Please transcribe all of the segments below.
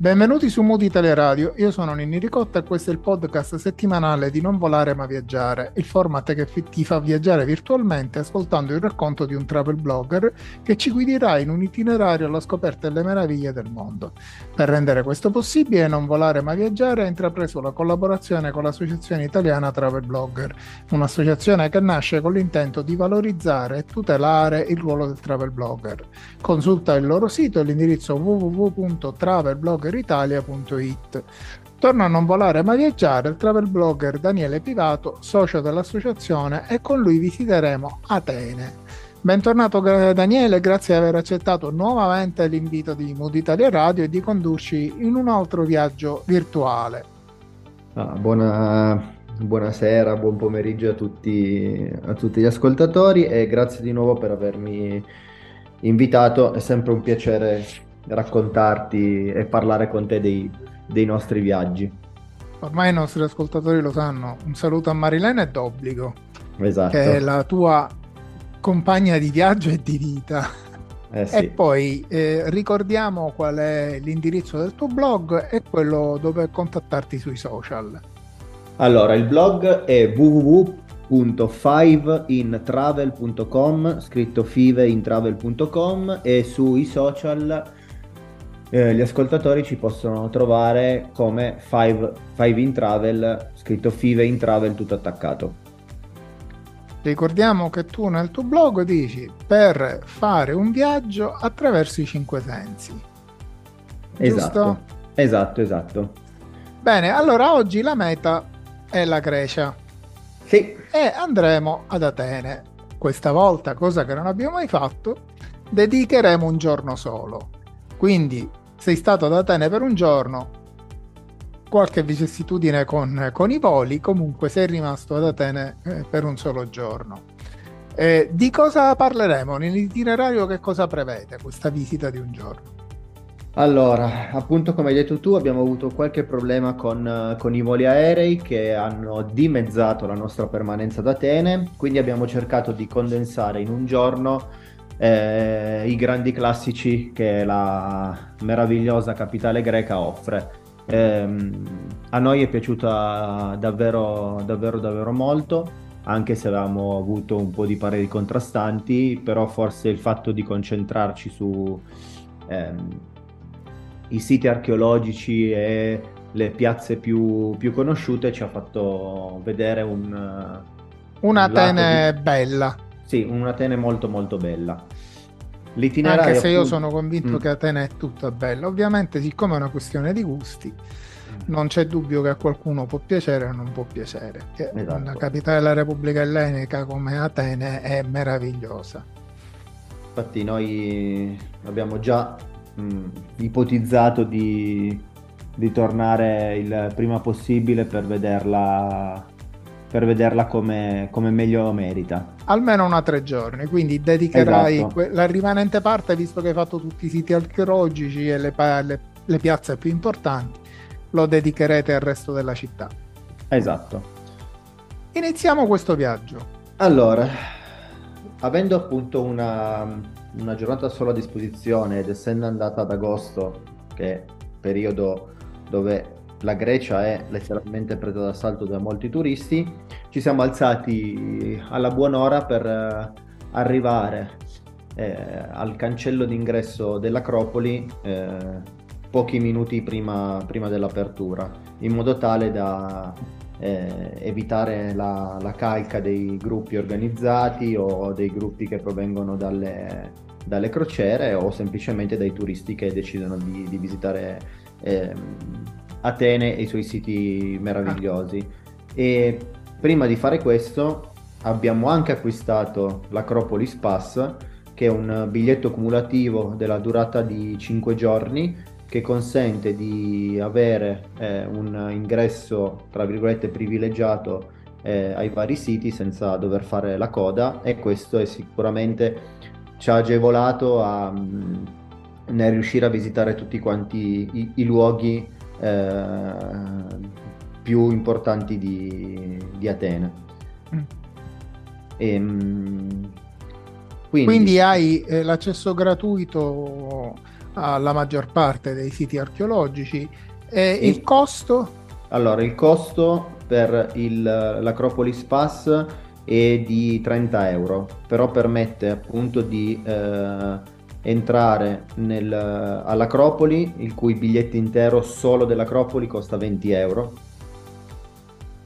Benvenuti su Mood Italia Radio, io sono Ninni Ricotta e questo è il podcast settimanale di Non volare ma viaggiare, il format che ti fa viaggiare virtualmente ascoltando il racconto di un travel blogger che ci guiderà in un itinerario alla scoperta delle meraviglie del mondo. Per rendere questo possibile, Non volare ma viaggiare ha intrapreso la collaborazione con l'Associazione Italiana Travel Blogger, un'associazione che nasce con l'intento di valorizzare e tutelare il ruolo del travel blogger. Consulta il loro sito e l'indirizzo www.travelblogger travelbloggeritalia.it. Torna a non volare ma viaggiare il travel blogger Daniele Pivato, socio dell'associazione, e con lui visiteremo Atene. Bentornato Daniele, grazie di aver accettato nuovamente l'invito di Mood Italia Radio e di condurci in un altro viaggio virtuale. Ah, buona, buonasera, buon pomeriggio a tutti, a tutti gli ascoltatori e grazie di nuovo per avermi invitato. È sempre un piacere raccontarti e parlare con te dei, dei nostri viaggi. Ormai i nostri ascoltatori lo sanno. Un saluto a Marilena è d'obbligo. Esatto. Che è la tua compagna di viaggio e di vita. Eh sì. E poi eh, ricordiamo qual è l'indirizzo del tuo blog e quello dove contattarti sui social. Allora, il blog è www.fiveintravel.com, scritto fiveintravel.com e sui social eh, gli ascoltatori ci possono trovare come Five, five in Travel, scritto Five in Travel tutto attaccato. Ricordiamo che tu nel tuo blog dici per fare un viaggio attraverso i cinque sensi. Esatto, esatto, esatto. Bene, allora oggi la meta è la Grecia. Sì. E andremo ad Atene. Questa volta, cosa che non abbiamo mai fatto, dedicheremo un giorno solo. Quindi sei stato ad Atene per un giorno, qualche vicissitudine con, con i voli, comunque sei rimasto ad Atene eh, per un solo giorno. Eh, di cosa parleremo? Nell'itinerario che cosa prevede questa visita di un giorno? Allora, appunto come hai detto tu, abbiamo avuto qualche problema con, con, i voli aerei che hanno dimezzato la nostra permanenza ad Atene, quindi abbiamo cercato di condensare in un giorno eh, i grandi classici che la meravigliosa capitale greca offre. Eh, a noi è piaciuta davvero, davvero, davvero molto, anche se avevamo avuto un po' di pareri contrastanti, però forse il fatto di concentrarci su ehm, i siti archeologici e le piazze più, più, conosciute ci ha fatto vedere un... Una Atene di... bella sì, un'Atene molto molto bella. L'itinerario Anche se io sono convinto mm. che Atene è tutta bella. Ovviamente, siccome è una questione di gusti, mm. non c'è dubbio che a qualcuno può piacere o non può piacere. Che esatto. Una capitale della Repubblica Ellenica come Atene è meravigliosa. Infatti noi abbiamo già mh, mm, ipotizzato di, di tornare il prima possibile per vederla per vederla come, come, meglio merita. Almeno una tre giorni, quindi dedicherai esatto. que- la rimanente parte, visto che hai fatto tutti i siti archeologici e le, pa- le, le piazze più importanti, lo dedicherete al resto della città. Esatto. Iniziamo questo viaggio. Allora, avendo appunto una, una giornata solo a disposizione ed essendo andata ad agosto, che è periodo dove la Grecia è letteralmente presa d'assalto da molti turisti, ci siamo alzati alla buon'ora per eh, arrivare eh, al cancello d'ingresso dell'Acropoli eh, pochi minuti prima, prima, dell'apertura, in modo tale da eh, evitare la, la, calca dei gruppi organizzati o dei gruppi che provengono dalle, dalle crociere o semplicemente dai turisti che decidono di, di visitare eh, Atene e i suoi siti meravigliosi. E prima di fare questo abbiamo anche acquistato l'Acropolis Pass, che è un biglietto cumulativo della durata di 5 giorni che consente di avere eh, un ingresso, tra virgolette, privilegiato eh, ai vari siti senza dover fare la coda e questo è sicuramente ci ha agevolato a, mm, nel riuscire a visitare tutti quanti i, i luoghi più importanti di, di Atene. Mm. E, ehm, quindi... quindi, hai eh, l'accesso gratuito alla maggior parte dei siti archeologici e il, il costo? Allora, il costo per il, l'Acropolis Pass è di 30 euro, però permette appunto di eh, entrare nel, all'Acropoli, il cui biglietto intero solo dell'Acropoli costa 20 euro.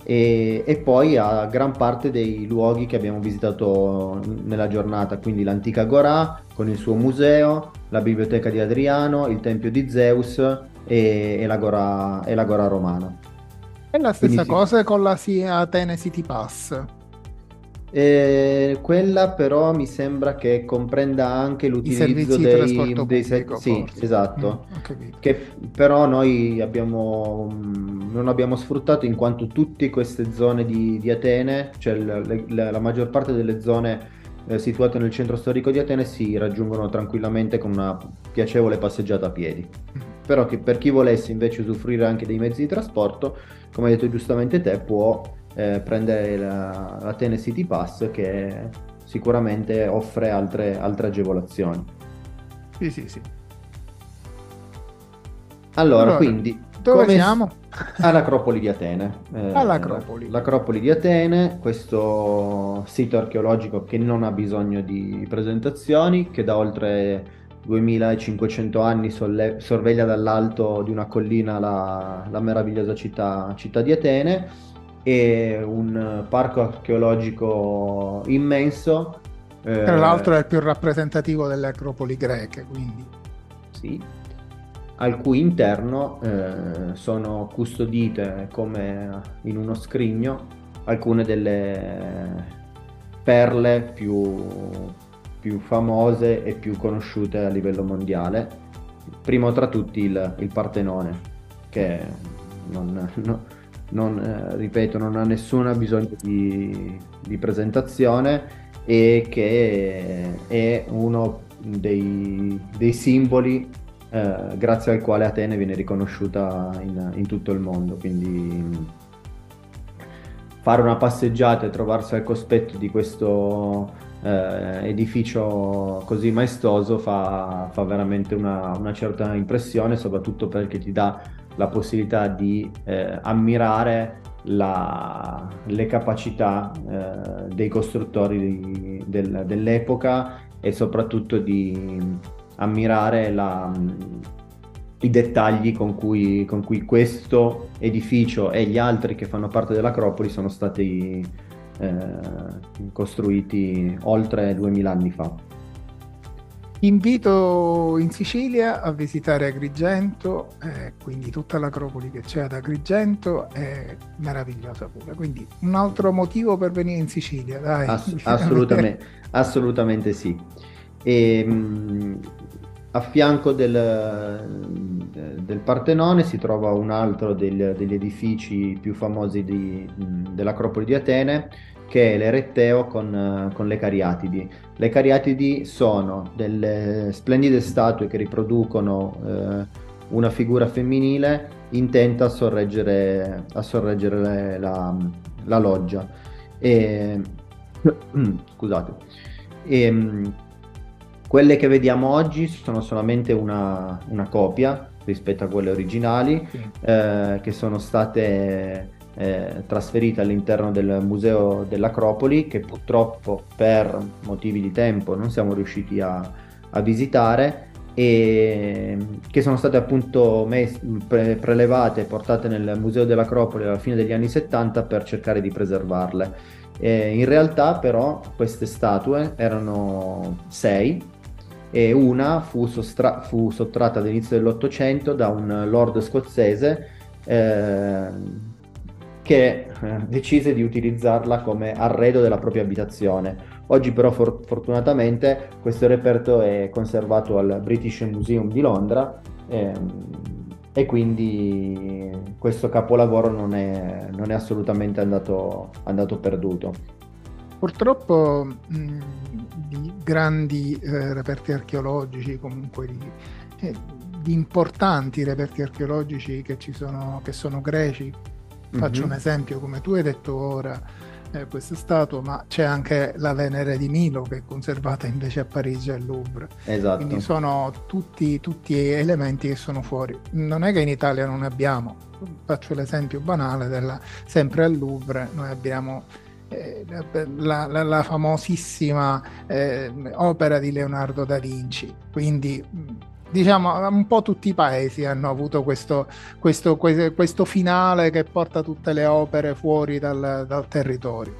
E, e, poi a gran parte dei luoghi che abbiamo visitato nella giornata, quindi l'antica Agorà con il suo museo, la biblioteca di Adriano, il tempio di Zeus e, e, l'agora, e l'agora romana. È la stessa Quindi, cosa sì. con la Atene City Pass. Eh, quella però mi sembra che comprenda anche l'utilizzo dei, dei set... Sì, esatto. Mm, che però noi abbiamo, mm, non abbiamo sfruttato in quanto tutte queste zone di, di Atene, cioè le, la, la maggior parte delle zone eh, situate nel centro storico di Atene si raggiungono tranquillamente con una piacevole passeggiata a piedi. Mm. Però che per chi volesse invece usufruire anche dei mezzi di trasporto, come hai detto giustamente te, può eh, prendere la, la Tennessee City Pass che sicuramente offre altre, altre agevolazioni. Sì, sì, sì. Allora, allora quindi... Dove siamo? All'Acropoli di Atene. Eh, All'Acropoli. L'Acropoli di Atene, questo sito archeologico che non ha bisogno di presentazioni, che da oltre 2500 anni solle- sorveglia dall'alto di una collina la, la meravigliosa città, città di Atene e un parco archeologico immenso. Tra l'altro è il più rappresentativo delle acropoli greche, quindi. Sì, al cui interno eh, sono custodite come in uno scrigno alcune delle perle più, più famose e più conosciute a livello mondiale. Primo tra tutti il, il Partenone, che non, no, non, eh, ripeto, non ha nessun bisogno di, di, presentazione e che è uno dei, dei simboli eh, grazie al quale Atene viene riconosciuta in, in, tutto il mondo. Quindi fare una passeggiata e trovarsi al cospetto di questo eh, edificio così maestoso fa, fa veramente una, una certa impressione, soprattutto perché ti dà la possibilità di eh, ammirare la, le capacità eh, dei costruttori di, del, dell'epoca e soprattutto di ammirare la, i dettagli con cui, con cui, questo edificio e gli altri che fanno parte dell'Acropoli sono stati eh, costruiti oltre 2000 anni fa invito in Sicilia a visitare Agrigento, eh, quindi tutta l'acropoli che c'è ad Agrigento è meravigliosa pure. Quindi un altro motivo per venire in Sicilia, dai. Ass- assolutamente, assolutamente sì. E, ehm, mh, a fianco del, del, Partenone si trova un altro del, degli edifici più famosi di, dell'Acropoli di Atene, che è l'Eretteo con, con, le Cariatidi. Le Cariatidi sono delle splendide statue che riproducono eh, una figura femminile intenta a sorreggere, a sorreggere la, la, loggia. E, scusate. E, quelle che vediamo oggi sono solamente una, una copia rispetto a quelle originali, sì. eh, che sono state eh, trasferita all'interno del museo dell'Acropoli che purtroppo per motivi di tempo non siamo riusciti a, a visitare e che sono state appunto mes- pre- prelevate e portate nel museo dell'Acropoli alla fine degli anni 70 per cercare di preservarle. E in realtà però queste statue erano sei e una fu, sostra- fu sottratta all'inizio dell'Ottocento da un lord scozzese eh, che eh, decise di utilizzarla come arredo della propria abitazione. Oggi però for- fortunatamente questo reperto è conservato al British Museum di Londra ehm, e quindi questo capolavoro non è, non è assolutamente andato, andato, perduto. Purtroppo mh, di grandi eh, reperti archeologici, comunque di, eh, importanti reperti archeologici che, ci sono, che sono greci, faccio mm-hmm. un esempio come tu hai detto ora, eh, questa statua, ma c'è anche la Venere di Milo che è conservata invece a Parigi al Louvre. Esatto. Quindi sono tutti, tutti elementi che sono fuori. Non è che in Italia non abbiamo, faccio l'esempio banale della, sempre al Louvre, noi abbiamo eh, la, la, la, famosissima eh, opera di Leonardo da Vinci, quindi diciamo, un po' tutti i paesi hanno avuto questo, questo, questo finale che porta tutte le opere fuori dal, dal territorio.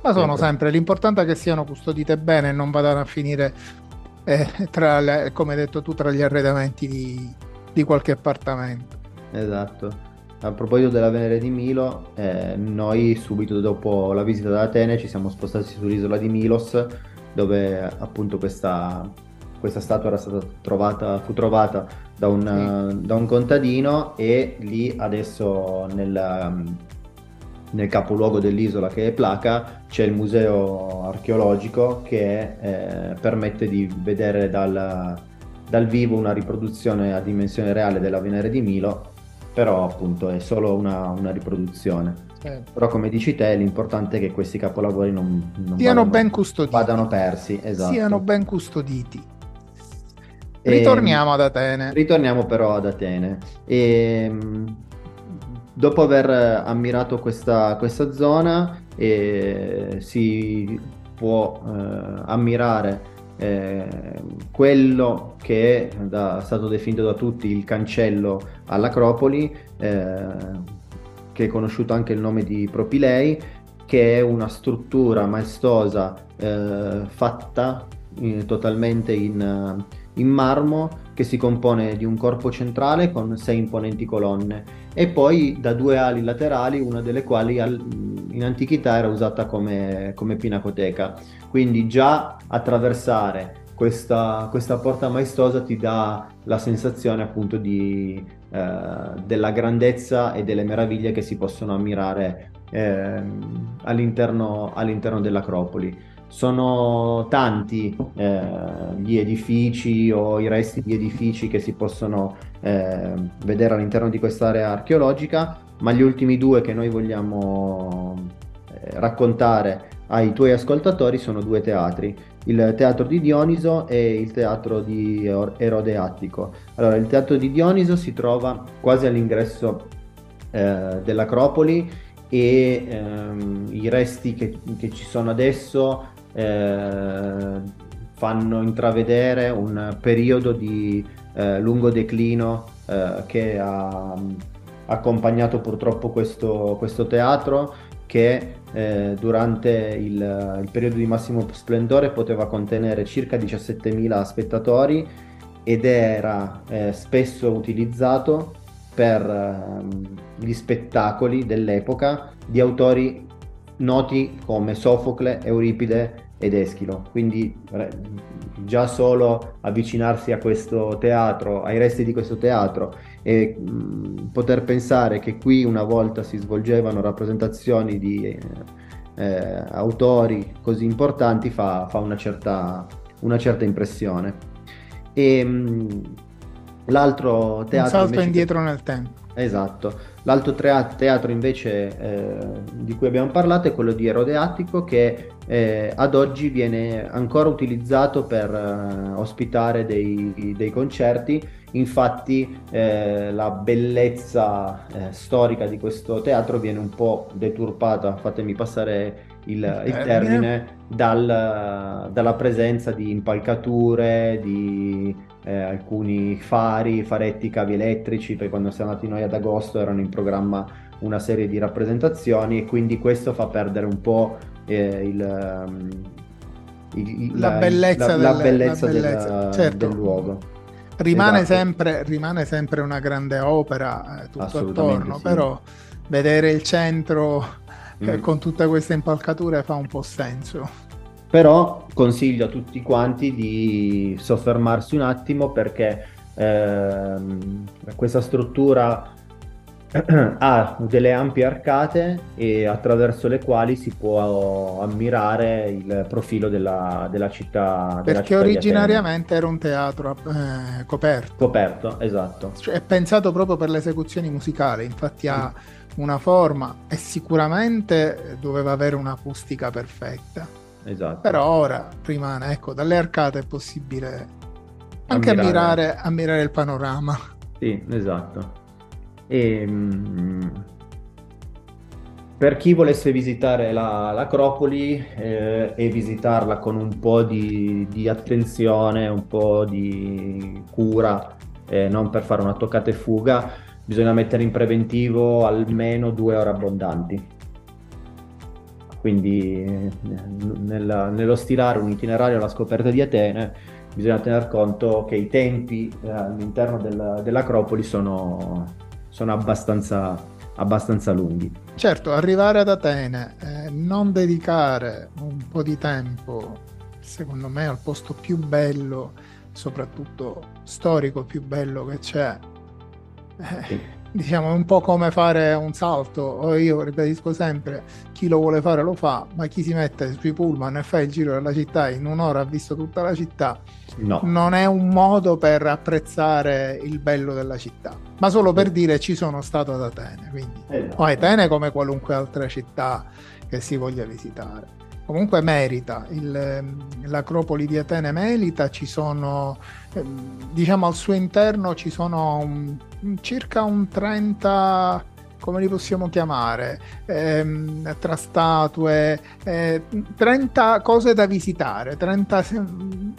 Ma sono ecco. sempre, l'importante è che siano custodite bene e non vadano a finire, eh, tra le, come hai detto tu, tra gli arredamenti di, di qualche appartamento. Esatto. A proposito della Venere di Milo, eh, noi subito dopo la visita ad Atene ci siamo spostati sull'isola di Milos, dove appunto questa questa statua era stata trovata, fu trovata da un, sì. da un contadino e lì adesso nel, nel, capoluogo dell'isola che è Placa c'è il museo archeologico che eh, permette di vedere dal, dal vivo una riproduzione a dimensione reale della Venere di Milo, però appunto è solo una, una riproduzione. Eh. Però come dici te, l'importante è che questi capolavori non, non siano vadano, ben custoditi. Vadano persi, esatto. Siano ben custoditi. Ritorniamo e, ad Atene. Ritorniamo però ad Atene. E, ehm, dopo aver ammirato questa, questa zona, eh, si può eh, ammirare eh, quello che è da, stato definito da tutti il cancello all'Acropoli, eh, che è conosciuto anche il nome di Propilei, che è una struttura maestosa eh, fatta eh, totalmente in in marmo che si compone di un corpo centrale con sei imponenti colonne e poi da due ali laterali, una delle quali in antichità era usata come, come pinacoteca. Quindi già attraversare questa, questa, porta maestosa ti dà la sensazione appunto di, eh, della grandezza e delle meraviglie che si possono ammirare eh, all'interno, all'interno dell'Acropoli. Sono tanti eh, gli edifici o i resti di edifici che si possono eh, vedere all'interno di quest'area archeologica, ma gli ultimi due che noi vogliamo eh, raccontare ai tuoi ascoltatori sono due teatri, il teatro di Dioniso e il teatro di Erode Attico. Allora, il teatro di Dioniso si trova quasi all'ingresso eh, dell'Acropoli e ehm, i resti che, che, ci sono adesso eh, fanno intravedere un periodo di eh, lungo declino eh, che ha accompagnato purtroppo questo, questo teatro che eh, durante il, il, periodo di massimo splendore poteva contenere circa 17.000 spettatori ed era eh, spesso utilizzato per ehm, gli spettacoli dell'epoca di autori noti come Sofocle, Euripide ed Eschilo. Quindi già solo avvicinarsi a questo teatro, ai resti di questo teatro e mh, poter pensare che qui una volta si svolgevano rappresentazioni di eh, eh, autori così importanti fa, fa una, certa, una, certa, impressione. E mh, l'altro teatro... Un salto indietro che... nel tempo. Esatto. L'altro teatro invece eh, di cui abbiamo parlato è quello di Erode Attico che eh, ad oggi viene ancora utilizzato per eh, ospitare dei, dei, concerti. Infatti eh, la bellezza eh, storica di questo teatro viene un po' deturpata, fatemi passare il, il termine, dal, dalla presenza di impalcature, di eh, alcuni fari, faretti, cavi elettrici, poi quando siamo andati noi ad agosto erano in programma una serie di rappresentazioni e quindi questo fa perdere un po' eh, il, um, il, la, la, bellezza, la, del, bellezza, la bellezza. Del, certo. del, luogo. Rimane, esatto. sempre, rimane, sempre, una grande opera eh, tutto attorno, sì. però vedere il centro mm. con tutte queste impalcature fa un po' senso. Però consiglio a tutti quanti di soffermarsi un attimo perché ehm, questa struttura ha delle ampie arcate e attraverso le quali si può ammirare il profilo della, della città. Perché città originariamente era un teatro eh, coperto. Coperto, esatto. Cioè, è pensato proprio per le esecuzioni musicali, infatti ha una forma e sicuramente doveva avere un'acustica perfetta. Esatto. Però ora rimane, ecco, dalle arcate è possibile anche ammirare, ammirare, ammirare il panorama. Sì, esatto. E, ehm, per chi volesse visitare la, l'Acropoli eh, e visitarla con un po' di, di attenzione, un po' di cura, eh, non per fare una toccata e fuga, bisogna mettere in preventivo almeno due ore abbondanti. Quindi eh, nel, nello stilare un itinerario alla scoperta di Atene bisogna tener conto che i tempi eh, all'interno del, dell'Acropoli sono sono abbastanza, abbastanza lunghi. Certo, arrivare ad Atene, eh, non dedicare un po' di tempo, secondo me, al posto più bello, soprattutto storico più bello che c'è. Eh, diciamo è un po' come fare un salto. Io ribadisco sempre chi lo vuole fare lo fa ma chi si mette sui pullman e fa il giro della città in un'ora ha visto tutta la città no. non è un modo per apprezzare il bello della città. Ma solo per dire ci sono stato ad Atene quindi. Esatto. o Atene come qualunque altra città che si voglia visitare comunque merita il, l'acropoli di Atene merita ci sono Ehm, diciamo al suo interno ci sono un, circa un 30 come li possiamo chiamare ehm, tra statue eh, 30 cose da visitare 30,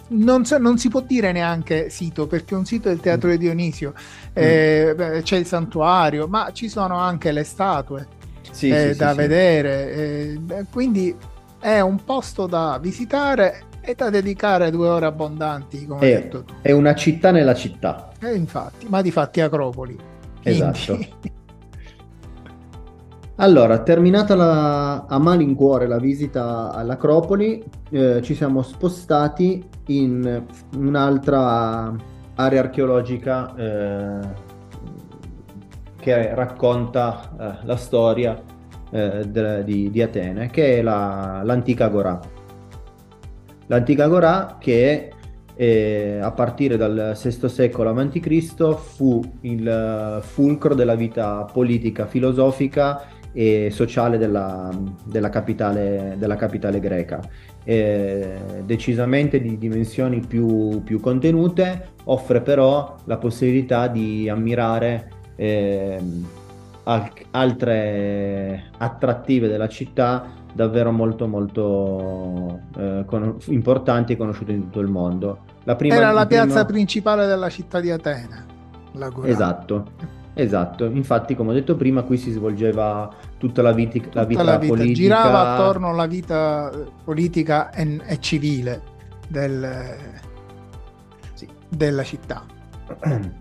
non, so, non, si può dire neanche sito perché un sito è il teatro di Dionisio eh, mm. c'è il santuario ma ci sono anche le statue sì, eh, sì, da sì, vedere eh, quindi è un posto da visitare e da dedicare due ore abbondanti, come è, hai detto tu. È una città nella città. E infatti, ma di fatti Acropoli. Quindi... Esatto. Allora, terminata la, a malincuore la visita all'Acropoli, eh, ci siamo spostati in un'altra area archeologica eh, che racconta eh, la storia eh, de, di, di, Atene, che è la, l'antica Agora L'antica Agorà che eh, a partire dal VI secolo a.C. fu il fulcro della vita politica, filosofica e sociale della, della, capitale, della capitale, greca. Eh, decisamente di dimensioni più, più, contenute, offre però la possibilità di ammirare eh, altre attrattive della città davvero molto molto eh, con- importanti e conosciute in tutto il mondo. La prima, Era la piazza prima... principale della città di Atene. Esatto, esatto. Infatti, come ho detto prima, qui si svolgeva tutta la, vita, tutta la vita, la vita. politica. Girava attorno alla vita politica e, e civile del, sì. della città.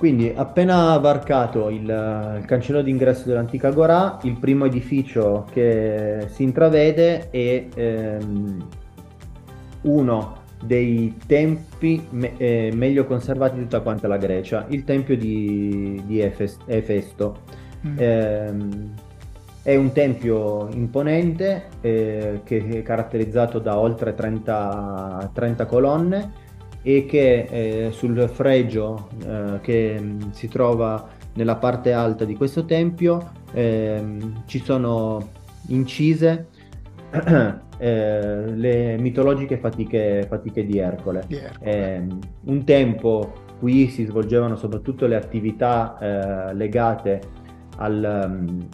Quindi, appena varcato il, il, cancello d'ingresso dell'antica Agorà, il primo edificio che si intravede è ehm, uno dei tempi me, eh, meglio conservati di tutta quanta la Grecia, il tempio di, di Efes, Efesto. Mm. Eh, è un tempio imponente eh, che è caratterizzato da oltre 30, 30 colonne e che eh, sul fregio eh, che mm, si trova nella parte alta di questo tempio eh, ci sono incise eh, le mitologiche fatiche, fatiche di Ercole. Di Ercole. Ehm, un tempo qui si svolgevano soprattutto le attività eh, legate al, um,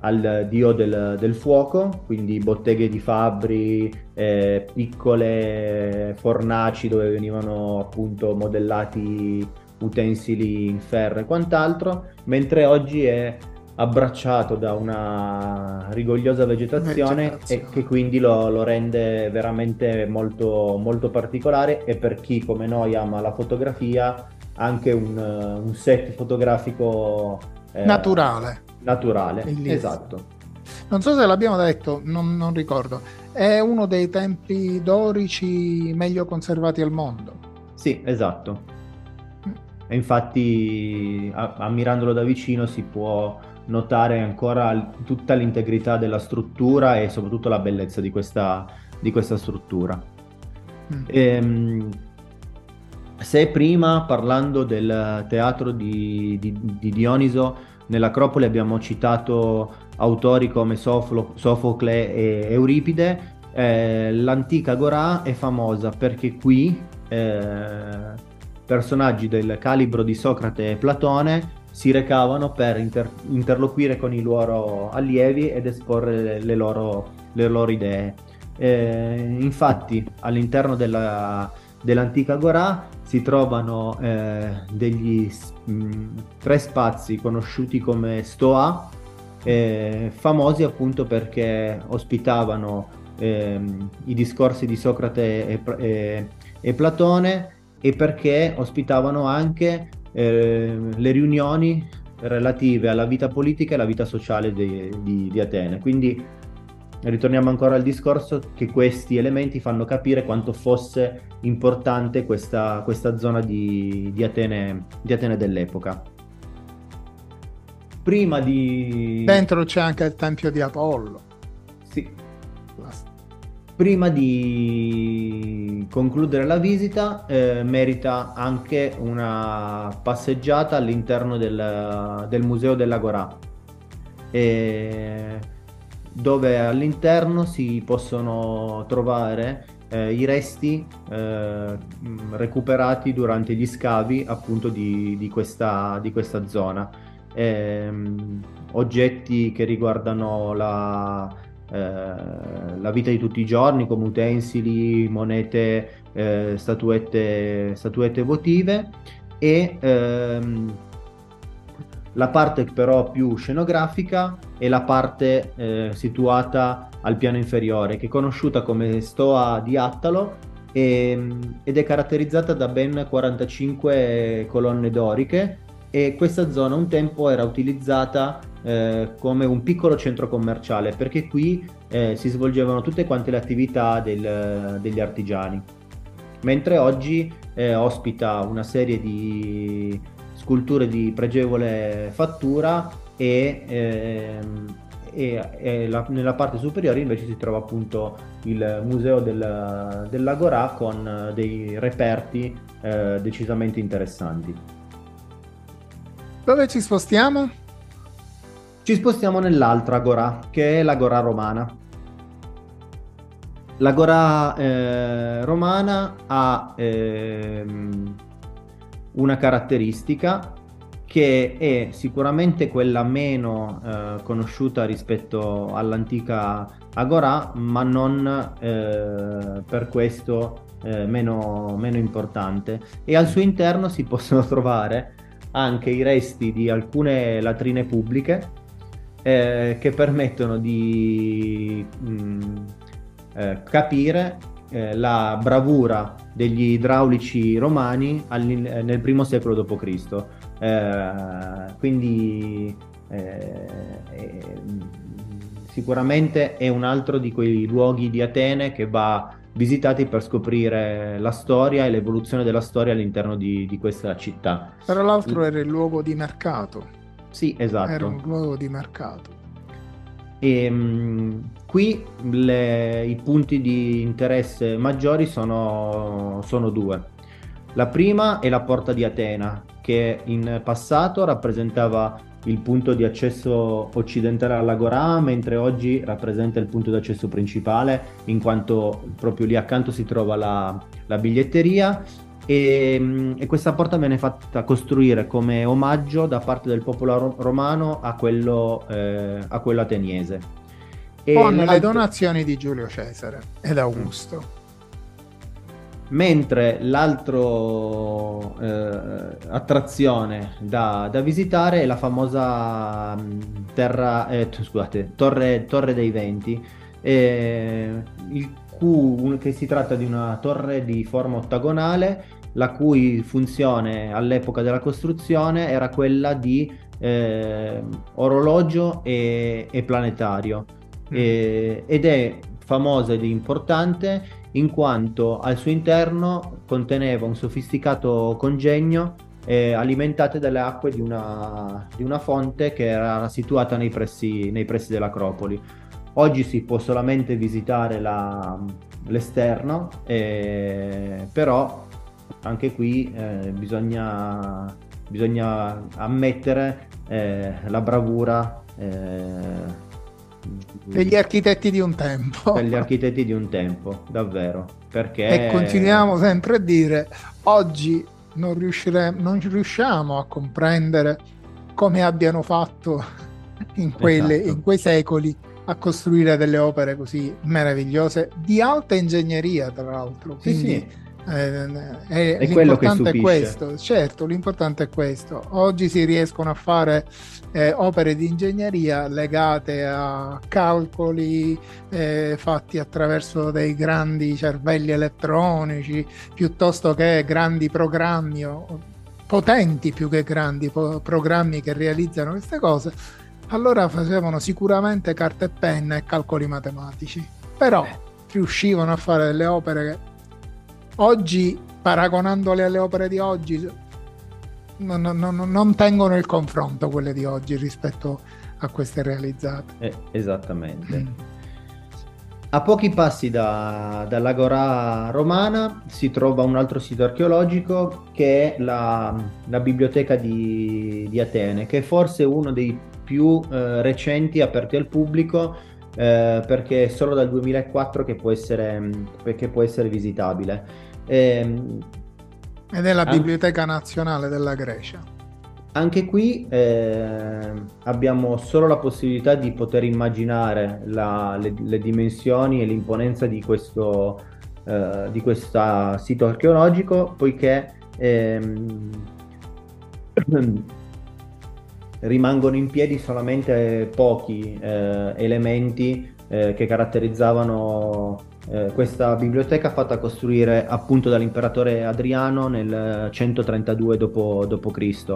al dio del, del, fuoco, quindi botteghe di fabbri, eh, piccole fornaci dove venivano appunto modellati utensili in ferro e quant'altro, mentre oggi è abbracciato da una rigogliosa vegetazione, vegetazione. e che quindi lo, lo, rende veramente molto, molto particolare e per chi come noi ama la fotografia anche un, un set fotografico eh, naturale naturale. Esatto. Non so se l'abbiamo detto, non, non, ricordo. È uno dei templi dorici meglio conservati al mondo. Sì, esatto. E infatti, a- ammirandolo da vicino, si può notare ancora tutta l'integrità della struttura e soprattutto la bellezza di questa, di questa struttura. Mm. Ehm, se prima parlando del teatro di, di, di Dioniso nell'Acropoli abbiamo citato autori come Soflo, Sofocle e Euripide, eh, l'antica Agorà è famosa perché qui eh, personaggi del calibro di Socrate e Platone si recavano per inter- interloquire con i loro allievi ed esporre le, le, loro, le loro, idee. Eh, infatti all'interno della, dell'antica Agorà si trovano eh, degli mh, mm, tre spazi conosciuti come Stoa, eh, famosi appunto perché ospitavano ehm, i discorsi di Socrate e, e, e, Platone e perché ospitavano anche eh, le riunioni relative alla vita politica e alla vita sociale di, di, di Atene. Quindi ritorniamo ancora al discorso che questi elementi fanno capire quanto fosse importante questa, questa zona di, di, Atene, di Atene dell'epoca. Prima di... Dentro c'è anche il Tempio di Apollo. Sì. Prima di concludere la visita eh, merita anche una passeggiata all'interno del, del Museo dell'Agorà. E dove all'interno si possono trovare eh, i resti eh, recuperati durante gli scavi appunto di, di, questa, di questa, zona. Eh, oggetti che riguardano la, eh, la, vita di tutti i giorni come utensili, monete, eh, statuette, statuette votive e ehm, la parte però più scenografica è la parte eh, situata al piano inferiore, che è conosciuta come Stoa di Attalo e, ehm, ed è caratterizzata da ben 45 colonne doriche e questa zona un tempo era utilizzata eh, come un piccolo centro commerciale perché qui eh, si svolgevano tutte quante le attività del, degli artigiani. Mentre oggi eh, ospita una serie di sculture di pregevole fattura e, ehm, e, e la, nella parte superiore invece si trova appunto il museo del, dell'Agorà con dei reperti eh, decisamente interessanti. Dove ci spostiamo? Ci spostiamo nell'altra Agorà, che è l'Agorà romana. L'Agorà eh, romana ha ehm, una caratteristica che è sicuramente quella meno eh, conosciuta rispetto all'antica Agorà, ma non eh, per questo eh, meno, meno, importante. E al suo interno si possono trovare anche i resti di alcune latrine pubbliche eh, che permettono di mh, mm, eh, capire eh, la bravura degli idraulici romani nel primo secolo d.C. Eh, quindi eh, sicuramente è un altro di quei luoghi di Atene che va visitati per scoprire la storia e l'evoluzione della storia all'interno di, di questa città. Tra l'altro era il luogo di mercato. Sì, esatto. Era un luogo di mercato. E, ehm, qui le, i punti di interesse maggiori sono, sono, due. La prima è la porta di Atena, che in passato rappresentava il punto di accesso occidentale all'Agorà, mentre oggi rappresenta il punto di accesso principale, in quanto proprio lì accanto si trova la, la biglietteria e, mm, e, questa porta viene fatta costruire come omaggio da parte del popolo romano a quello, eh, a quello ateniese. E Con le donazioni di Giulio Cesare ed Augusto. Mentre l'altra eh, attrazione da, da, visitare è la famosa mm, terra, eh, scusate, torre, torre, dei Venti, eh, il che si tratta di una torre di forma ottagonale la cui funzione all'epoca della costruzione era quella di eh, orologio e, e planetario mm. e, ed è famosa ed importante in quanto al suo interno conteneva un sofisticato congegno eh, alimentate dalle acque di una, di una, fonte che era situata nei pressi, nei pressi dell'Acropoli. Oggi si può solamente visitare la, l'esterno, eh, però anche qui eh, bisogna, bisogna, ammettere eh, la bravura eh, degli architetti di un tempo. Per gli architetti di un tempo, davvero. Perché... E continuiamo sempre a dire, oggi non, non riusciamo a comprendere come abbiano fatto in, quelle, esatto. in quei secoli a costruire delle opere così meravigliose di alta ingegneria, tra l'altro. Quindi, sì, sì. Eh, è, è quello che stupisce. è questo, certo, l'importante è questo. Oggi si riescono a fare eh, opere di ingegneria legate a calcoli eh, fatti attraverso dei grandi cervelli elettronici piuttosto che grandi programmi o potenti più che grandi po- programmi che realizzano queste cose. Allora facevano sicuramente carta e penna e calcoli matematici, però riuscivano a fare delle opere che oggi, paragonandole alle opere di oggi, non, non, non, tengono il confronto quelle di oggi rispetto a queste realizzate. Eh, esattamente. Mm. A pochi passi da, dall'Agora romana si trova un altro sito archeologico che è la, la biblioteca di, di, Atene, che è forse uno dei più eh, recenti aperti al pubblico eh, perché è solo dal 2004 che può essere, che può essere visitabile. Eh, ed è la Biblioteca Nazionale della Grecia. Anche qui eh, abbiamo solo la possibilità di poter immaginare la, le, le, dimensioni e l'imponenza di questo, eh, di questo sito archeologico, poiché ehm, rimangono in piedi solamente pochi eh, elementi eh, che caratterizzavano eh, questa biblioteca fatta costruire appunto dall'imperatore Adriano nel 132 d.C.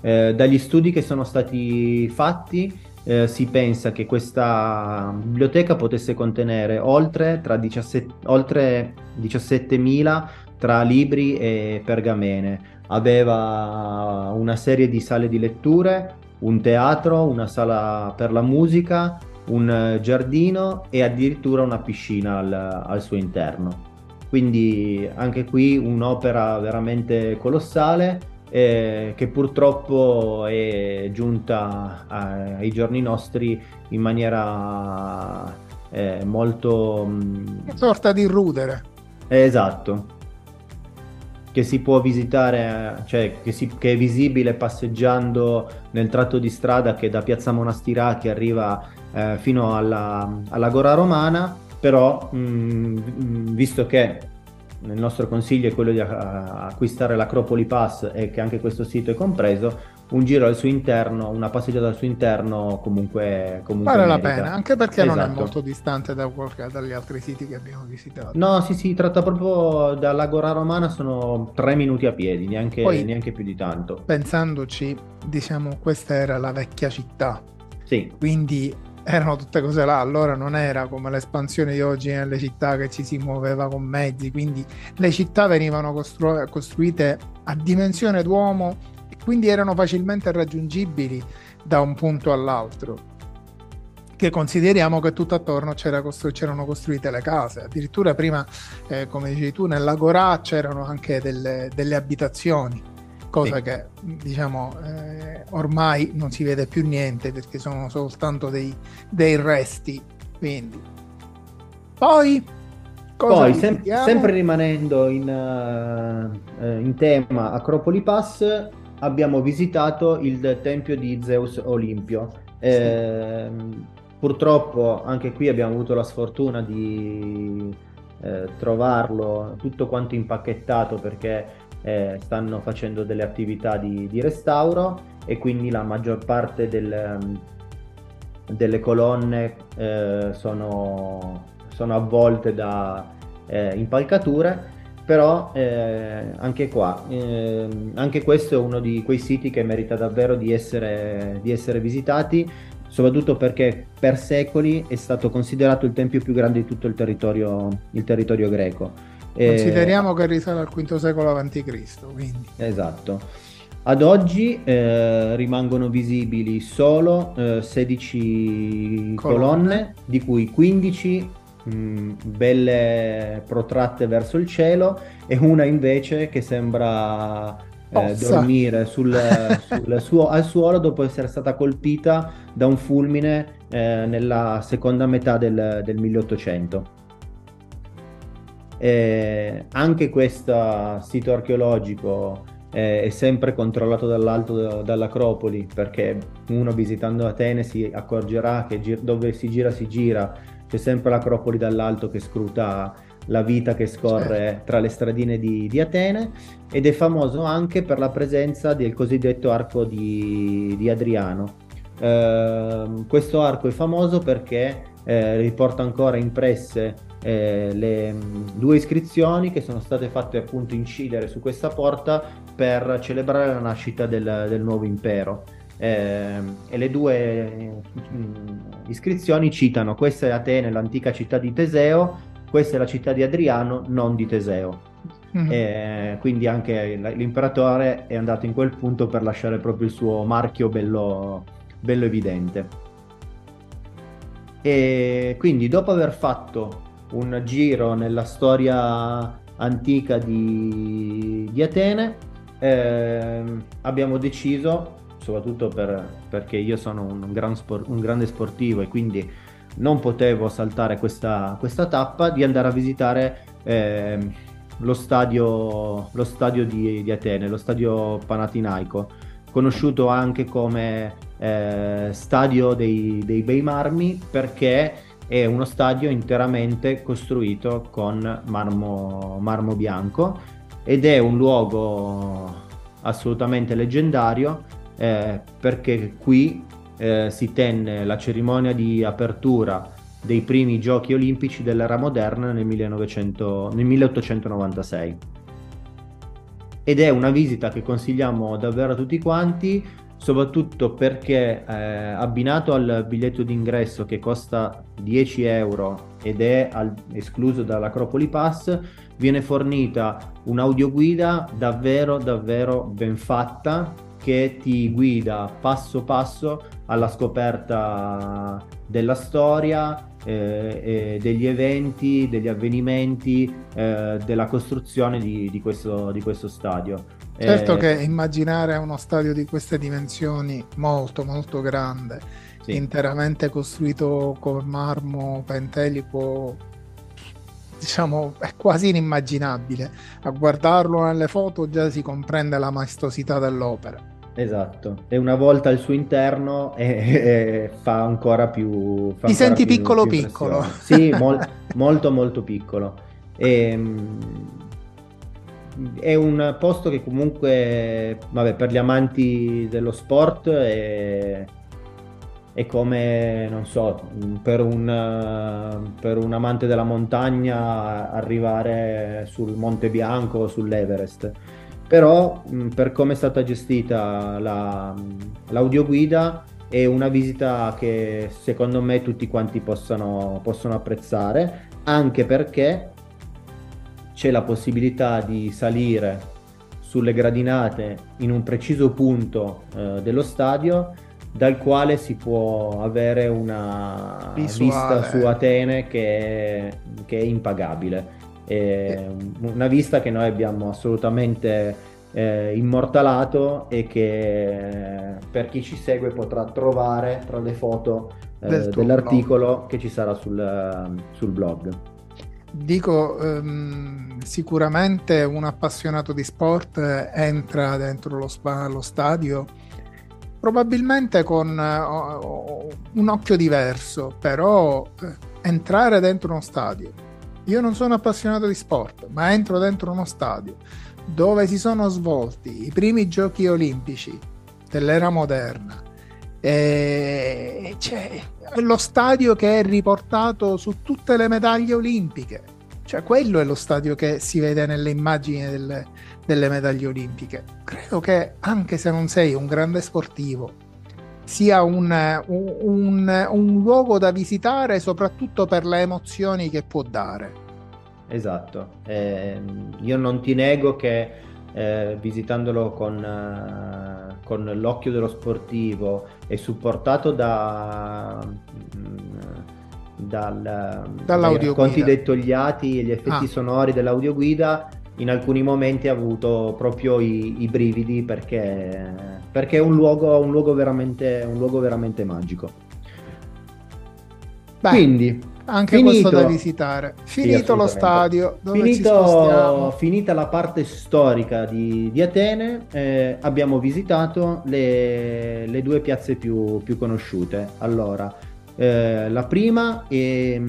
Eh, dagli studi che sono stati fatti eh, si pensa che questa biblioteca potesse contenere oltre, 17, oltre 17.000 tra libri e pergamene. Aveva una serie di sale di letture, un teatro, una sala per la musica, un eh, giardino e addirittura una piscina al, al suo interno. Quindi anche qui un'opera veramente colossale eh, che purtroppo è giunta ai giorni nostri in maniera eh, molto... Una sorta di rudere. esatto. Che si può visitare, cioè che, si, che, è visibile passeggiando nel tratto di strada che da Piazza Monastirati arriva eh, fino alla, alla, Gora Romana, però mh, mm, mm, visto che il nostro consiglio è quello di acquistare l'Acropoli Pass e che anche questo sito è compreso, un giro al suo interno, una passeggiata al suo interno comunque, comunque vale merita. la pena, anche perché esatto. non è esatto. molto distante da qualche, dagli altri siti che abbiamo visitato. No, sì, si tratta proprio dall'Agora Romana, sono tre minuti a piedi, neanche, Poi, neanche più di tanto. Pensandoci, diciamo, questa era la vecchia città. Sì. Quindi erano tutte cose là, allora non era come l'espansione di oggi nelle città che ci si muoveva con mezzi, quindi le città venivano costru- costruite a dimensione d'uomo e quindi erano facilmente raggiungibili da un punto all'altro. Che consideriamo che tutto attorno c'era costru- c'erano costruite le case, addirittura prima, eh, come dicevi tu, nell'Agorà c'erano anche delle, delle abitazioni cosa sì. che diciamo eh, ormai non si vede più niente perché sono soltanto dei, dei resti. Quindi, poi, poi sem- sempre rimanendo in, uh, in, tema Acropoli Pass, abbiamo visitato il tempio di Zeus Olimpio. Sì. Eh, purtroppo anche qui abbiamo avuto la sfortuna di eh, trovarlo tutto quanto impacchettato perché eh, stanno facendo delle attività di, di, restauro e quindi la maggior parte del, um, delle colonne eh, sono, sono, avvolte da eh, impalcature però eh, anche qua ehm, anche questo è uno di quei siti che merita davvero di essere, di essere visitati soprattutto perché per secoli è stato considerato il tempio più grande di tutto il territorio, il territorio greco. Consideriamo eh, che risale al V secolo a.C. Quindi. Esatto. Ad oggi eh, rimangono visibili solo eh, 16 colonne. colonne, di cui 15 mh, mm, belle protratte verso il cielo e una invece che sembra eh, dormire sul, sul suo, al suolo dopo essere stata colpita da un fulmine eh, nella seconda metà del, del 1800. Eh, anche questo sito archeologico eh, è sempre controllato dall'alto dall'Acropoli perché uno visitando Atene si accorgerà che gi- dove si gira si gira c'è sempre l'Acropoli dall'alto che scruta la vita che scorre certo. tra le stradine di, di, Atene ed è famoso anche per la presenza del cosiddetto arco di, di Adriano. Eh, questo arco è famoso perché eh, riporta ancora impresse eh, le mh, due iscrizioni che sono state fatte appunto incidere su questa porta per celebrare la nascita del, del nuovo impero. Eh, e le due mh, iscrizioni citano questa è Atene, l'antica città di Teseo, questa è la città di Adriano, non di Teseo. Mm-hmm. E quindi anche l'imperatore è andato in quel punto per lasciare proprio il suo marchio bello, bello evidente. E quindi dopo aver fatto un giro nella storia antica di, di Atene, eh, abbiamo deciso, soprattutto per, perché io sono un, gran sport, un, grande sportivo e quindi non potevo saltare questa, questa tappa, di andare a visitare eh, lo stadio, lo stadio di, di, Atene, lo stadio Panatinaico, conosciuto anche come eh, stadio dei, dei bei marmi perché è uno stadio interamente costruito con marmo, marmo bianco ed è un luogo assolutamente leggendario eh, perché qui eh, si tenne la cerimonia di apertura dei primi giochi olimpici dell'era moderna nel, 1900, nel 1896 ed è una visita che consigliamo davvero a tutti quanti soprattutto perché eh, abbinato al biglietto d'ingresso che costa 10 euro ed è al, escluso dall'Acropoli Pass, viene fornita un'audioguida davvero davvero ben fatta che ti guida passo passo alla scoperta della storia, eh, degli eventi, degli avvenimenti, eh, della costruzione di, di, questo, di questo stadio. Certo eh, che immaginare uno stadio di queste dimensioni molto molto grande, sì. interamente costruito con marmo pentelico, diciamo è quasi inimmaginabile. A guardarlo nelle foto già si comprende la maestosità dell'opera. Esatto, e una volta al suo interno eh, eh, fa ancora più... Fa Ti senti più, piccolo più piccolo? Sì, mol, molto molto piccolo. E, ehm, è un posto che comunque, vabbè, per gli amanti dello sport è, è come, non so, per un, per un, amante della montagna arrivare sul Monte Bianco o sull'Everest. Però per come è stata gestita la, l'audioguida è una visita che secondo me tutti quanti possano, possono apprezzare, anche perché c'è la possibilità di salire sulle gradinate in un preciso punto eh, dello stadio dal quale si può avere una Visuale. vista su Atene che è, che è impagabile. È una vista che noi abbiamo assolutamente eh, immortalato e che per chi ci segue potrà trovare tra le foto eh, Del dell'articolo blog. che ci sarà sul, sul blog. Dico, um, sicuramente un appassionato di sport entra dentro lo, spa, lo stadio probabilmente con uh, un occhio diverso, però uh, entrare dentro uno stadio. Io non sono appassionato di sport, ma entro dentro uno stadio dove si sono svolti i primi giochi olimpici dell'era moderna e c'è lo stadio che è riportato su tutte le medaglie olimpiche. Cioè, quello è lo stadio che si vede nelle immagini delle, delle medaglie olimpiche. Credo che anche se non sei un grande sportivo, sia un, un, un, luogo da visitare soprattutto per le emozioni che può dare. Esatto, eh, io non ti nego che eh, visitandolo con, eh, con, l'occhio dello sportivo e supportato da, mm, dal, dai racconti dettagliati e gli effetti ah. sonori dell'audioguida, in alcuni momenti ha avuto proprio i, i brividi perché, perché, è un luogo, un luogo, veramente, un luogo veramente magico. Beh, Quindi, anche finito, questo da visitare. Finito sì, lo stadio, finito, finita la parte storica di, di Atene, eh, abbiamo visitato le, le due piazze più, più conosciute. Allora, eh, la prima è,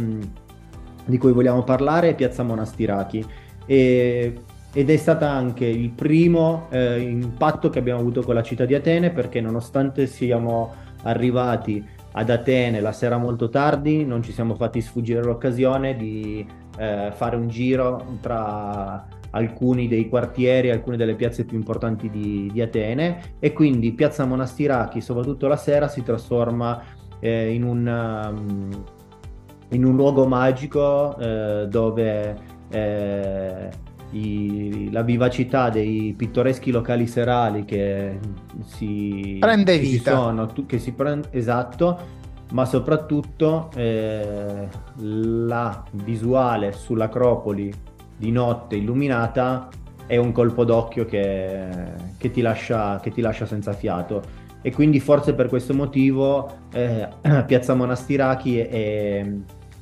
di cui vogliamo parlare è Piazza Monastirachi e, ed è stata anche il primo eh, impatto che abbiamo avuto con la città di Atene perché nonostante siamo arrivati ad Atene la sera molto tardi non ci siamo fatti sfuggire l'occasione di eh, fare un giro tra alcuni dei quartieri, alcune delle piazze più importanti di, di Atene e quindi Piazza Monastirachi soprattutto la sera si trasforma eh, in, un, um, in, un, luogo magico eh, dove eh, i, la vivacità dei pittoreschi locali serali che si prende che vita. Sono, che si prende, esatto, ma soprattutto eh, la visuale sull'Acropoli di notte illuminata è un colpo d'occhio che, che, ti, lascia, che ti lascia senza fiato e quindi forse per questo motivo eh, Piazza Monastirachi è, è,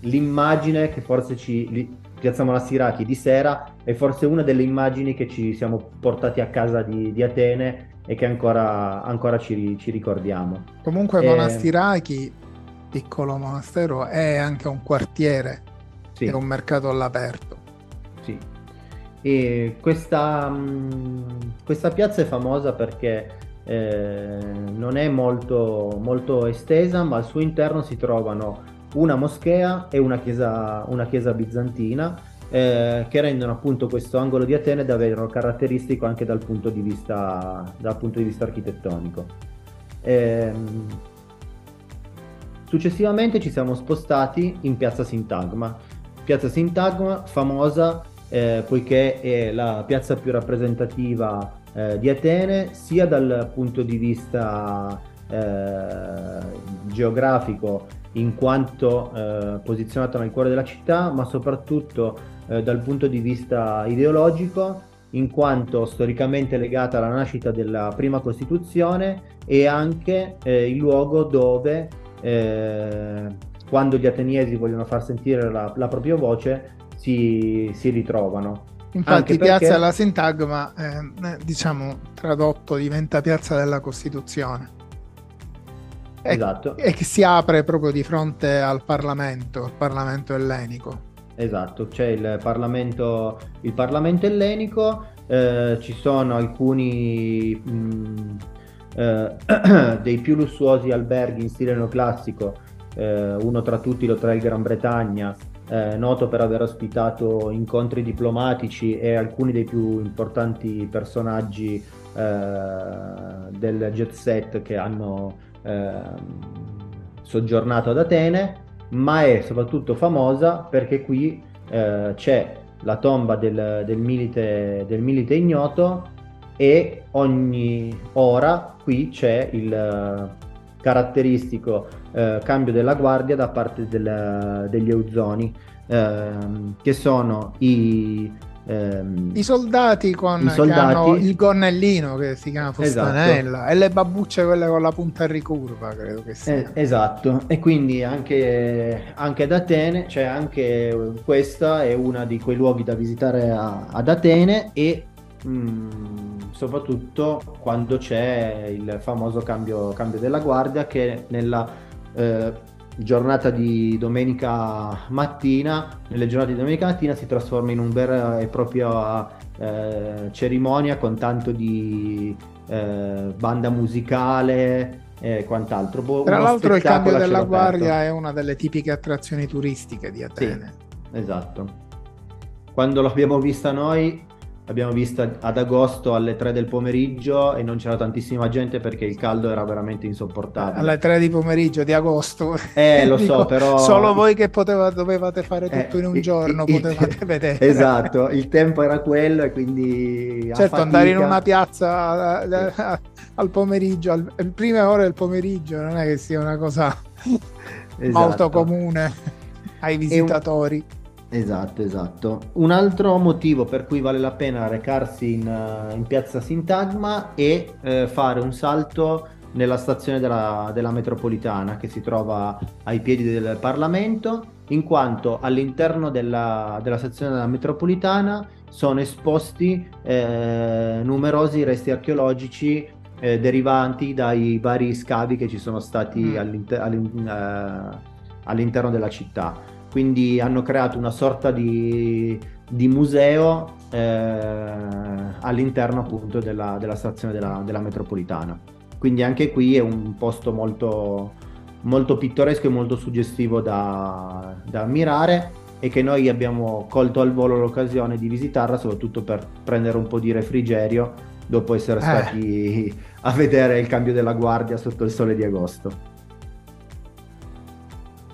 l'immagine che forse ci Piazza Monastirachi di sera è forse una delle immagini che ci siamo portati a casa di, di Atene e che ancora, ancora ci, ci, ricordiamo. Comunque e... Monastirachi, piccolo monastero, è anche un quartiere, sì. è un mercato all'aperto. Sì. E questa, questa piazza è famosa perché eh, non è molto, molto estesa, ma al suo interno si trovano una moschea e una chiesa, una chiesa bizantina eh, che rendono appunto questo angolo di Atene davvero caratteristico anche dal punto di vista, punto di vista architettonico. Eh, successivamente ci siamo spostati in piazza Sintagma. Piazza Sintagma famosa eh, poiché è la piazza più rappresentativa eh, di Atene sia dal punto di vista eh, geografico in quanto eh, posizionata nel cuore della città, ma soprattutto eh, dal punto di vista ideologico, in quanto storicamente legata alla nascita della prima Costituzione e anche eh, il luogo dove, eh, quando gli ateniesi vogliono far sentire la, la propria voce, si, si ritrovano. Infatti, perché... piazza della sintagma, eh, diciamo tradotto, diventa piazza della Costituzione esatto. e che si apre proprio di fronte al Parlamento, al Parlamento ellenico. Esatto, c'è il Parlamento, il Parlamento ellenico, eh, ci sono alcuni mh, mm, eh, dei più lussuosi alberghi in stile neoclassico, eh, uno tra tutti l'Hotel Gran Bretagna, eh, noto per aver ospitato incontri diplomatici e alcuni dei più importanti personaggi eh, del jet set che hanno Ehm, soggiornato ad Atene, ma è soprattutto famosa perché qui eh, c'è la tomba del, del, milite, del, milite, ignoto e ogni ora qui c'è il eh, caratteristico eh, cambio della guardia da parte del, degli Euzoni, ehm, che sono i Ehm, I soldati con i soldati... il gonnellino che si chiama Fustanella esatto. e le babbucce quelle con la punta ricurva, credo che sia. Eh, esatto, e quindi anche, anche, ad Atene, cioè anche questa è una di quei luoghi da visitare a, ad Atene e mh, mm, soprattutto quando c'è il famoso cambio, cambio della guardia che nella eh, giornata di domenica mattina, nelle giornate di domenica mattina si trasforma in un vero e proprio eh, cerimonia con tanto di eh, banda musicale e quant'altro. Bo- Tra l'altro il cambio della guardia è una delle tipiche attrazioni turistiche di Atene. Sì, esatto. Quando l'abbiamo vista noi l'abbiamo vista ad agosto alle 3 del pomeriggio e non c'era tantissima gente perché il caldo era veramente insopportabile. Alle 3 di pomeriggio di agosto. Eh, lo Dico, so, però... Solo voi che poteva, dovevate fare tutto eh, in un giorno il, potevate il, vedere. Esatto, il tempo era quello e quindi... Certo, andare in una piazza sì. al pomeriggio, al, alle prime ore del pomeriggio, non è che sia una cosa esatto. molto comune ai visitatori. Esatto, esatto. Un altro motivo per cui vale la pena recarsi in, uh, in piazza Sintagma è uh, fare un salto nella stazione della, della, metropolitana che si trova ai piedi del Parlamento, in quanto all'interno della, della stazione della metropolitana sono esposti eh, numerosi resti archeologici eh, derivanti dai vari scavi che ci sono stati mm. all'inter- all'in- eh, all'interno della città quindi hanno creato una sorta di, di museo eh, all'interno appunto della, della stazione della, della, metropolitana. Quindi anche qui è un posto molto, molto pittoresco e molto suggestivo da, da ammirare e che noi abbiamo colto al volo l'occasione di visitarla soprattutto per prendere un po' di refrigerio dopo essere eh. stati a vedere il cambio della guardia sotto il sole di agosto.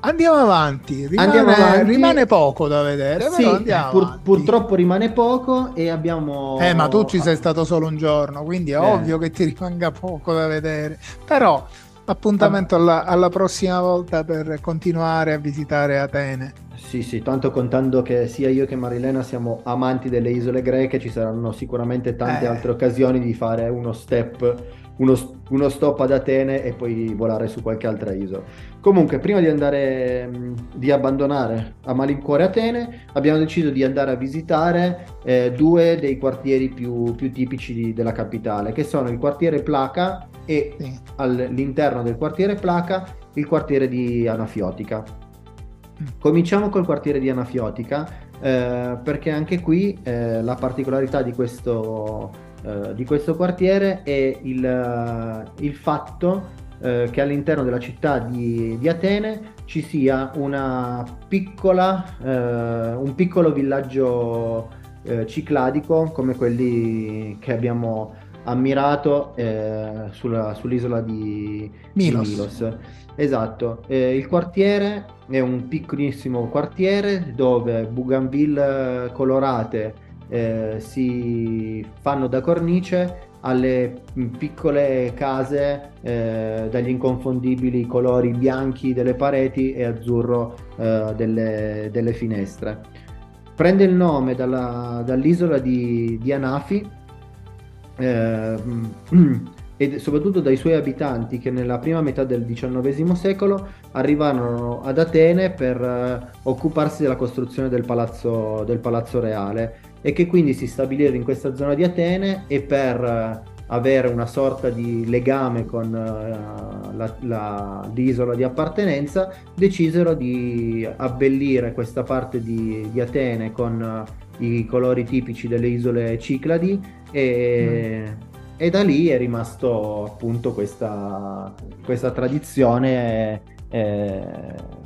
Andiamo avanti. Rimane, andiamo avanti. rimane poco da vedere. Sì, pur, purtroppo rimane poco e abbiamo. Eh, ma tu ci sei stato solo un giorno, quindi è eh. ovvio che ti rimanga poco da vedere. Però appuntamento alla, alla, prossima volta per continuare a visitare Atene. Sì, sì, tanto contando che sia io che Marilena siamo amanti delle isole greche, ci saranno sicuramente tante eh. altre occasioni di fare uno step uno, uno, stop ad Atene e poi volare su qualche altra isola. Comunque, prima di andare di abbandonare a malincuore Atene, abbiamo deciso di andare a visitare eh, due dei quartieri più, più tipici di, della capitale, che sono il quartiere Placa e sì. all'interno del quartiere Placa il quartiere di Anafiotica. Mm. Cominciamo col quartiere di Anafiotica eh, perché anche qui eh, la particolarità di questo eh, di questo quartiere è il, uh, il fatto uh, che all'interno della città di, di Atene ci sia una piccola, un piccolo villaggio cicladico come quelli che abbiamo ammirato eh, sulla, sull'isola di Milos. Di Milos. Esatto, eh, il quartiere è un piccolissimo quartiere dove Bougainville colorate eh, si fanno da cornice alle piccole case eh, dagli inconfondibili colori bianchi delle pareti e azzurro eh, delle, delle, finestre. Prende il nome dalla, dall'isola di, di Anafi eh, e soprattutto dai suoi abitanti che nella prima metà del XIX secolo arrivarono ad Atene per eh, occuparsi della costruzione del palazzo, del palazzo reale e che quindi si stabilirono in questa zona di Atene e per eh, avere una sorta di legame con la, l'isola di appartenenza decisero di abbellire questa parte di, di Atene con uh, i colori tipici delle isole Cicladi e, mm. e da lì è rimasto appunto questa, questa tradizione eh,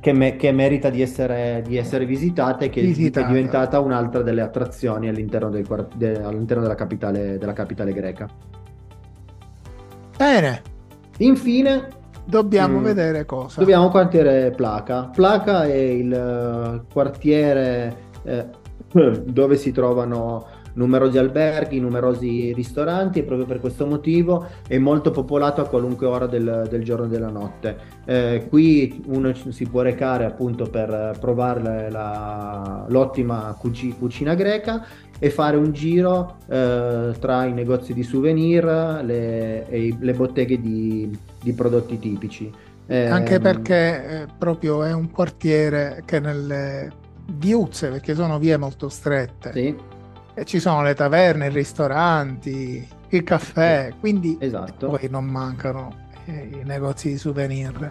che, me- che merita di essere, di essere, visitata e che visitata. è diventata un'altra delle attrazioni all'interno, del, de- all'interno della, capitale, della capitale greca. Bene. Infine, Dobbiamo mm, vedere cosa. Dobbiamo quartiere Placa. Placa è il uh, quartiere eh, dove si trovano numerosi alberghi, numerosi ristoranti e proprio per questo motivo è molto popolato a qualunque ora del, del giorno e della notte. Eh, qui uno si può recare appunto per provare la, l'ottima cuci, cucina greca e fare un giro eh, tra i negozi di souvenir le, e le botteghe di, di prodotti tipici. Eh, Anche perché proprio è un quartiere che nelle viuzze, perché sono vie molto strette, sì e ci sono le taverne, i ristoranti, il caffè, quindi esatto. poi non mancano i negozi di souvenir.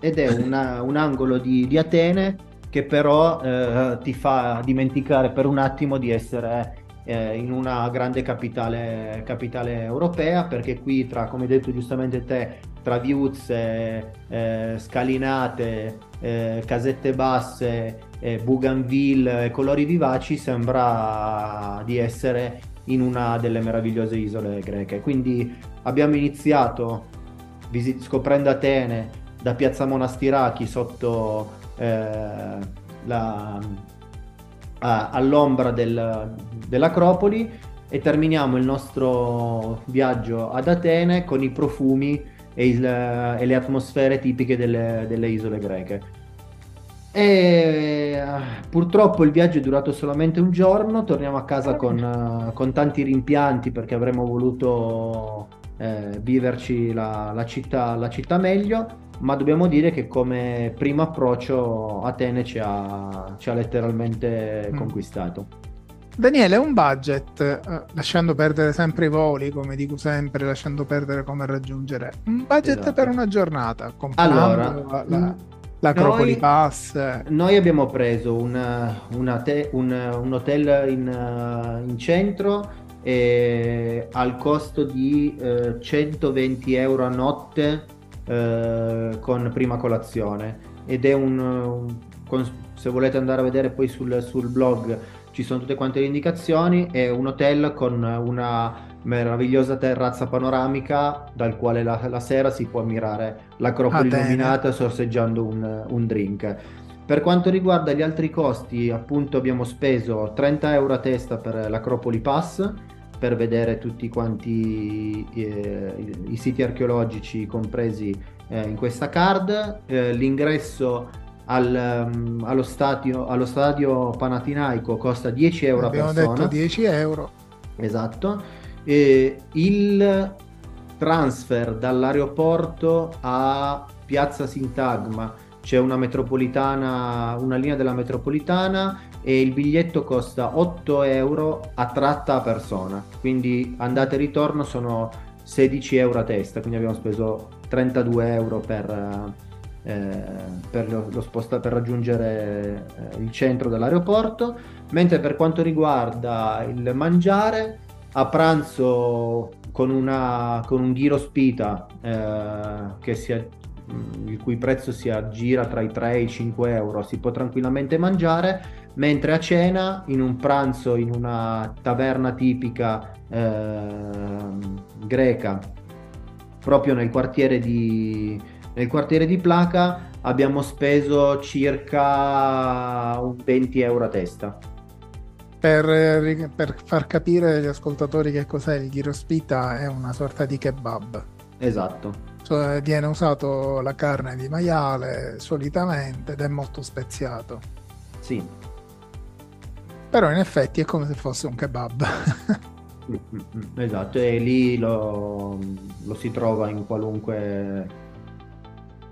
Ed è una, un angolo di, di, Atene che però eh, ti fa dimenticare per un attimo di essere eh, in una grande capitale, capitale, europea, perché qui tra, come hai detto giustamente te, tra viuzze, eh, scalinate, eh, casette basse, eh, bougainville e colori vivaci sembra di essere in una delle meravigliose isole greche. Quindi abbiamo iniziato visit- scoprendo Atene da Piazza Monastirachi sotto eh, la, a, all'ombra del, dell'Acropoli e terminiamo il nostro viaggio ad Atene con i profumi e, il, e le atmosfere tipiche delle, delle isole greche. E purtroppo il viaggio è durato solamente un giorno, torniamo a casa con, con tanti rimpianti perché avremmo voluto eh, viverci la, la, città, la città meglio, ma dobbiamo dire che come primo approccio Atene ci ha, ci ha letteralmente mm. conquistato. Daniele, un budget, eh, lasciando perdere sempre i voli, come dico sempre, lasciando perdere come raggiungere, un budget esatto. per una giornata, allora, la, mm, l'Acropoli noi, Pass. Noi abbiamo preso una, una te, un, un, hotel in, in centro e al costo di eh, 120 euro a notte eh, con prima colazione ed è un, un, se volete andare a vedere poi sul, sul blog ci sono tutte quante le indicazioni, è un hotel con una meravigliosa terrazza panoramica dal quale la, la sera si può ammirare l'acropoli ah, illuminata sorseggiando un, un, drink. Per quanto riguarda gli altri costi, appunto abbiamo speso 30 euro a testa per l'Acropoli Pass per vedere tutti quanti eh, i, siti archeologici compresi eh, in questa card. Eh, l'ingresso al, um, allo, stadio, allo stadio Panatinaico costa 10 euro Abbiamo a persona. Abbiamo detto 10 euro. Esatto. E il transfer dall'aeroporto a Piazza Sintagma c'è una metropolitana, una linea della metropolitana e il biglietto costa 8 euro a tratta a persona. Quindi andata e ritorno sono 16 euro a testa, quindi abbiamo speso 32 euro per eh, per, lo sposta- per raggiungere eh, il centro dell'aeroporto, mentre per quanto riguarda il mangiare, a pranzo con, una, con un ghiro spita eh, mm, il cui prezzo si aggira tra i 3 e i 5 euro, si può tranquillamente mangiare, mentre a cena in un pranzo in una taverna tipica ehm, greca, proprio nel quartiere di nel quartiere di Placa abbiamo speso circa 20 euro a testa. Per, per, far capire agli ascoltatori che cos'è il ghirospita, è una sorta di kebab. Esatto. Cioè, viene usato la carne di maiale solitamente ed è molto speziato. Sì. Però in effetti è come se fosse un kebab. Esatto, e lì lo, lo si trova in qualunque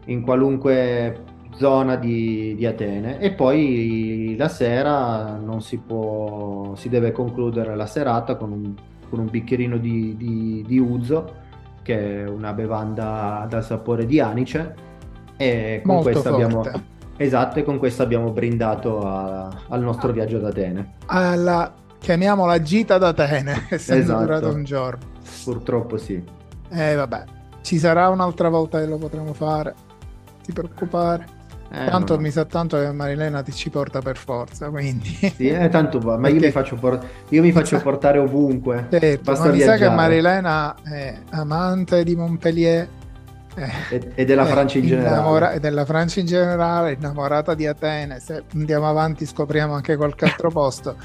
in qualunque zona di, di, Atene. E poi la sera non si può si deve concludere la serata con un, con un bicchierino di, di, di, uzo che è una bevanda dal sapore di anice. E con questa abbiamo esatto e con questo abbiamo brindato a, al nostro viaggio ad Atene. Alla chiamiamola gita d'Atene essendo esatto. durato un giorno. Purtroppo sì. E eh, vabbè. Ci sarà un'altra volta che lo potremo fare. Ti preoccupare. Eh, tanto no. mi sa tanto che Marilena ti ci porta per forza, quindi... Sì, eh, tanto va, ma io mi faccio, por- io mi faccio portare ovunque. Certo, Basta ma mi sa che Marilena è amante di Montpellier. Eh, e della Francia in generale. Innamora- e della Francia in generale, innamorata di Atene. Se andiamo avanti scopriamo anche qualche altro posto.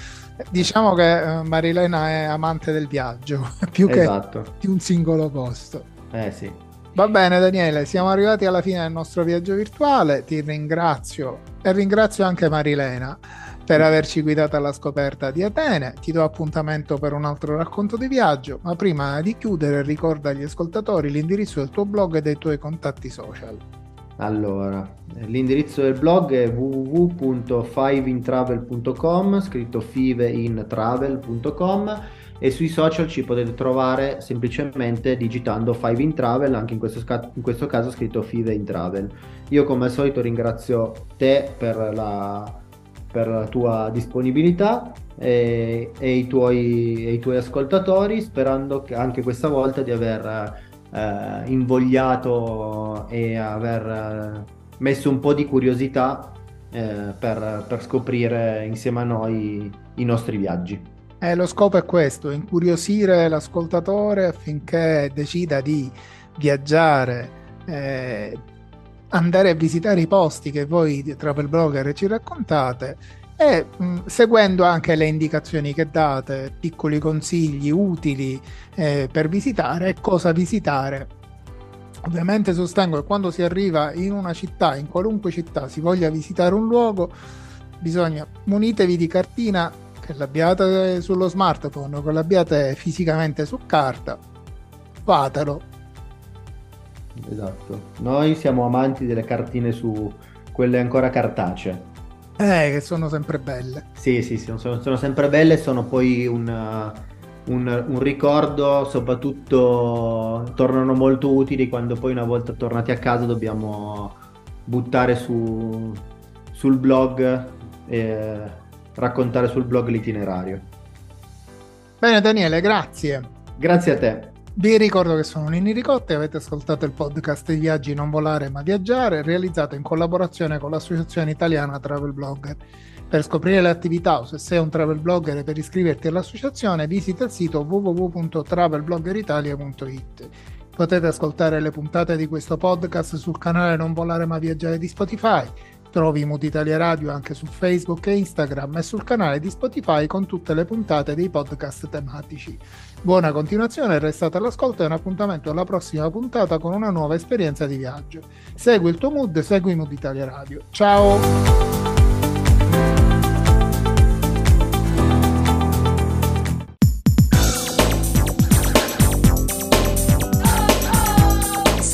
Diciamo che eh, Marilena è amante del viaggio, più esatto. che di un singolo posto. Eh sì. Va bene Daniele, siamo arrivati alla fine del nostro viaggio virtuale, ti ringrazio e ringrazio anche Marilena per averci guidato alla scoperta di Atene, ti do appuntamento per un altro racconto di viaggio, ma prima di chiudere ricorda agli ascoltatori l'indirizzo del tuo blog e dei tuoi contatti social. Allora, l'indirizzo del blog è www.fiveintravel.com, scritto fiveintravel.com e sui social ci potete trovare semplicemente digitando Five in Travel, anche in questo, sca- in questo caso scritto Five in Travel. Io come al solito ringrazio te per la, per la tua disponibilità e, e, i tuoi, e, i tuoi, ascoltatori, sperando anche questa volta di aver eh, invogliato e aver eh, messo un po' di curiosità eh, per, per scoprire insieme a noi i nostri viaggi. Eh, lo scopo è questo, incuriosire l'ascoltatore affinché decida di viaggiare, eh, andare a visitare i posti che voi travel blogger ci raccontate e mh, seguendo anche le indicazioni che date, piccoli consigli utili eh, per visitare e cosa visitare. Ovviamente sostengo che quando si arriva in una città, in qualunque città, si voglia visitare un luogo, bisogna munitevi di cartina che l'abbiate sullo smartphone, che l'abbiate fisicamente su carta, fatelo. Esatto. Noi siamo amanti delle cartine su quelle ancora cartacee. Eh, che sono sempre belle. Sì, sì, sì sono, sono sempre belle, sono poi un, un, un, ricordo, soprattutto tornano molto utili quando poi una volta tornati a casa dobbiamo buttare su, sul blog eh, raccontare sul blog l'itinerario. Bene Daniele, grazie. Grazie a te. Vi ricordo che sono Nini Ricotta e avete ascoltato il podcast Viaggi non volare ma viaggiare, realizzato in collaborazione con l'Associazione Italiana Travel Blogger. Per scoprire le attività o se sei un travel blogger e per iscriverti all'associazione visita il sito www.travelbloggeritalia.it. Potete ascoltare le puntate di questo podcast sul canale Non volare ma viaggiare di Spotify Trovi Mood Italia Radio anche su Facebook e Instagram e sul canale di Spotify con tutte le puntate dei podcast tematici. Buona continuazione, restate all'ascolto e un appuntamento alla prossima puntata con una nuova esperienza di viaggio. Segui il tuo mood, segui Mood Italia Radio. Ciao!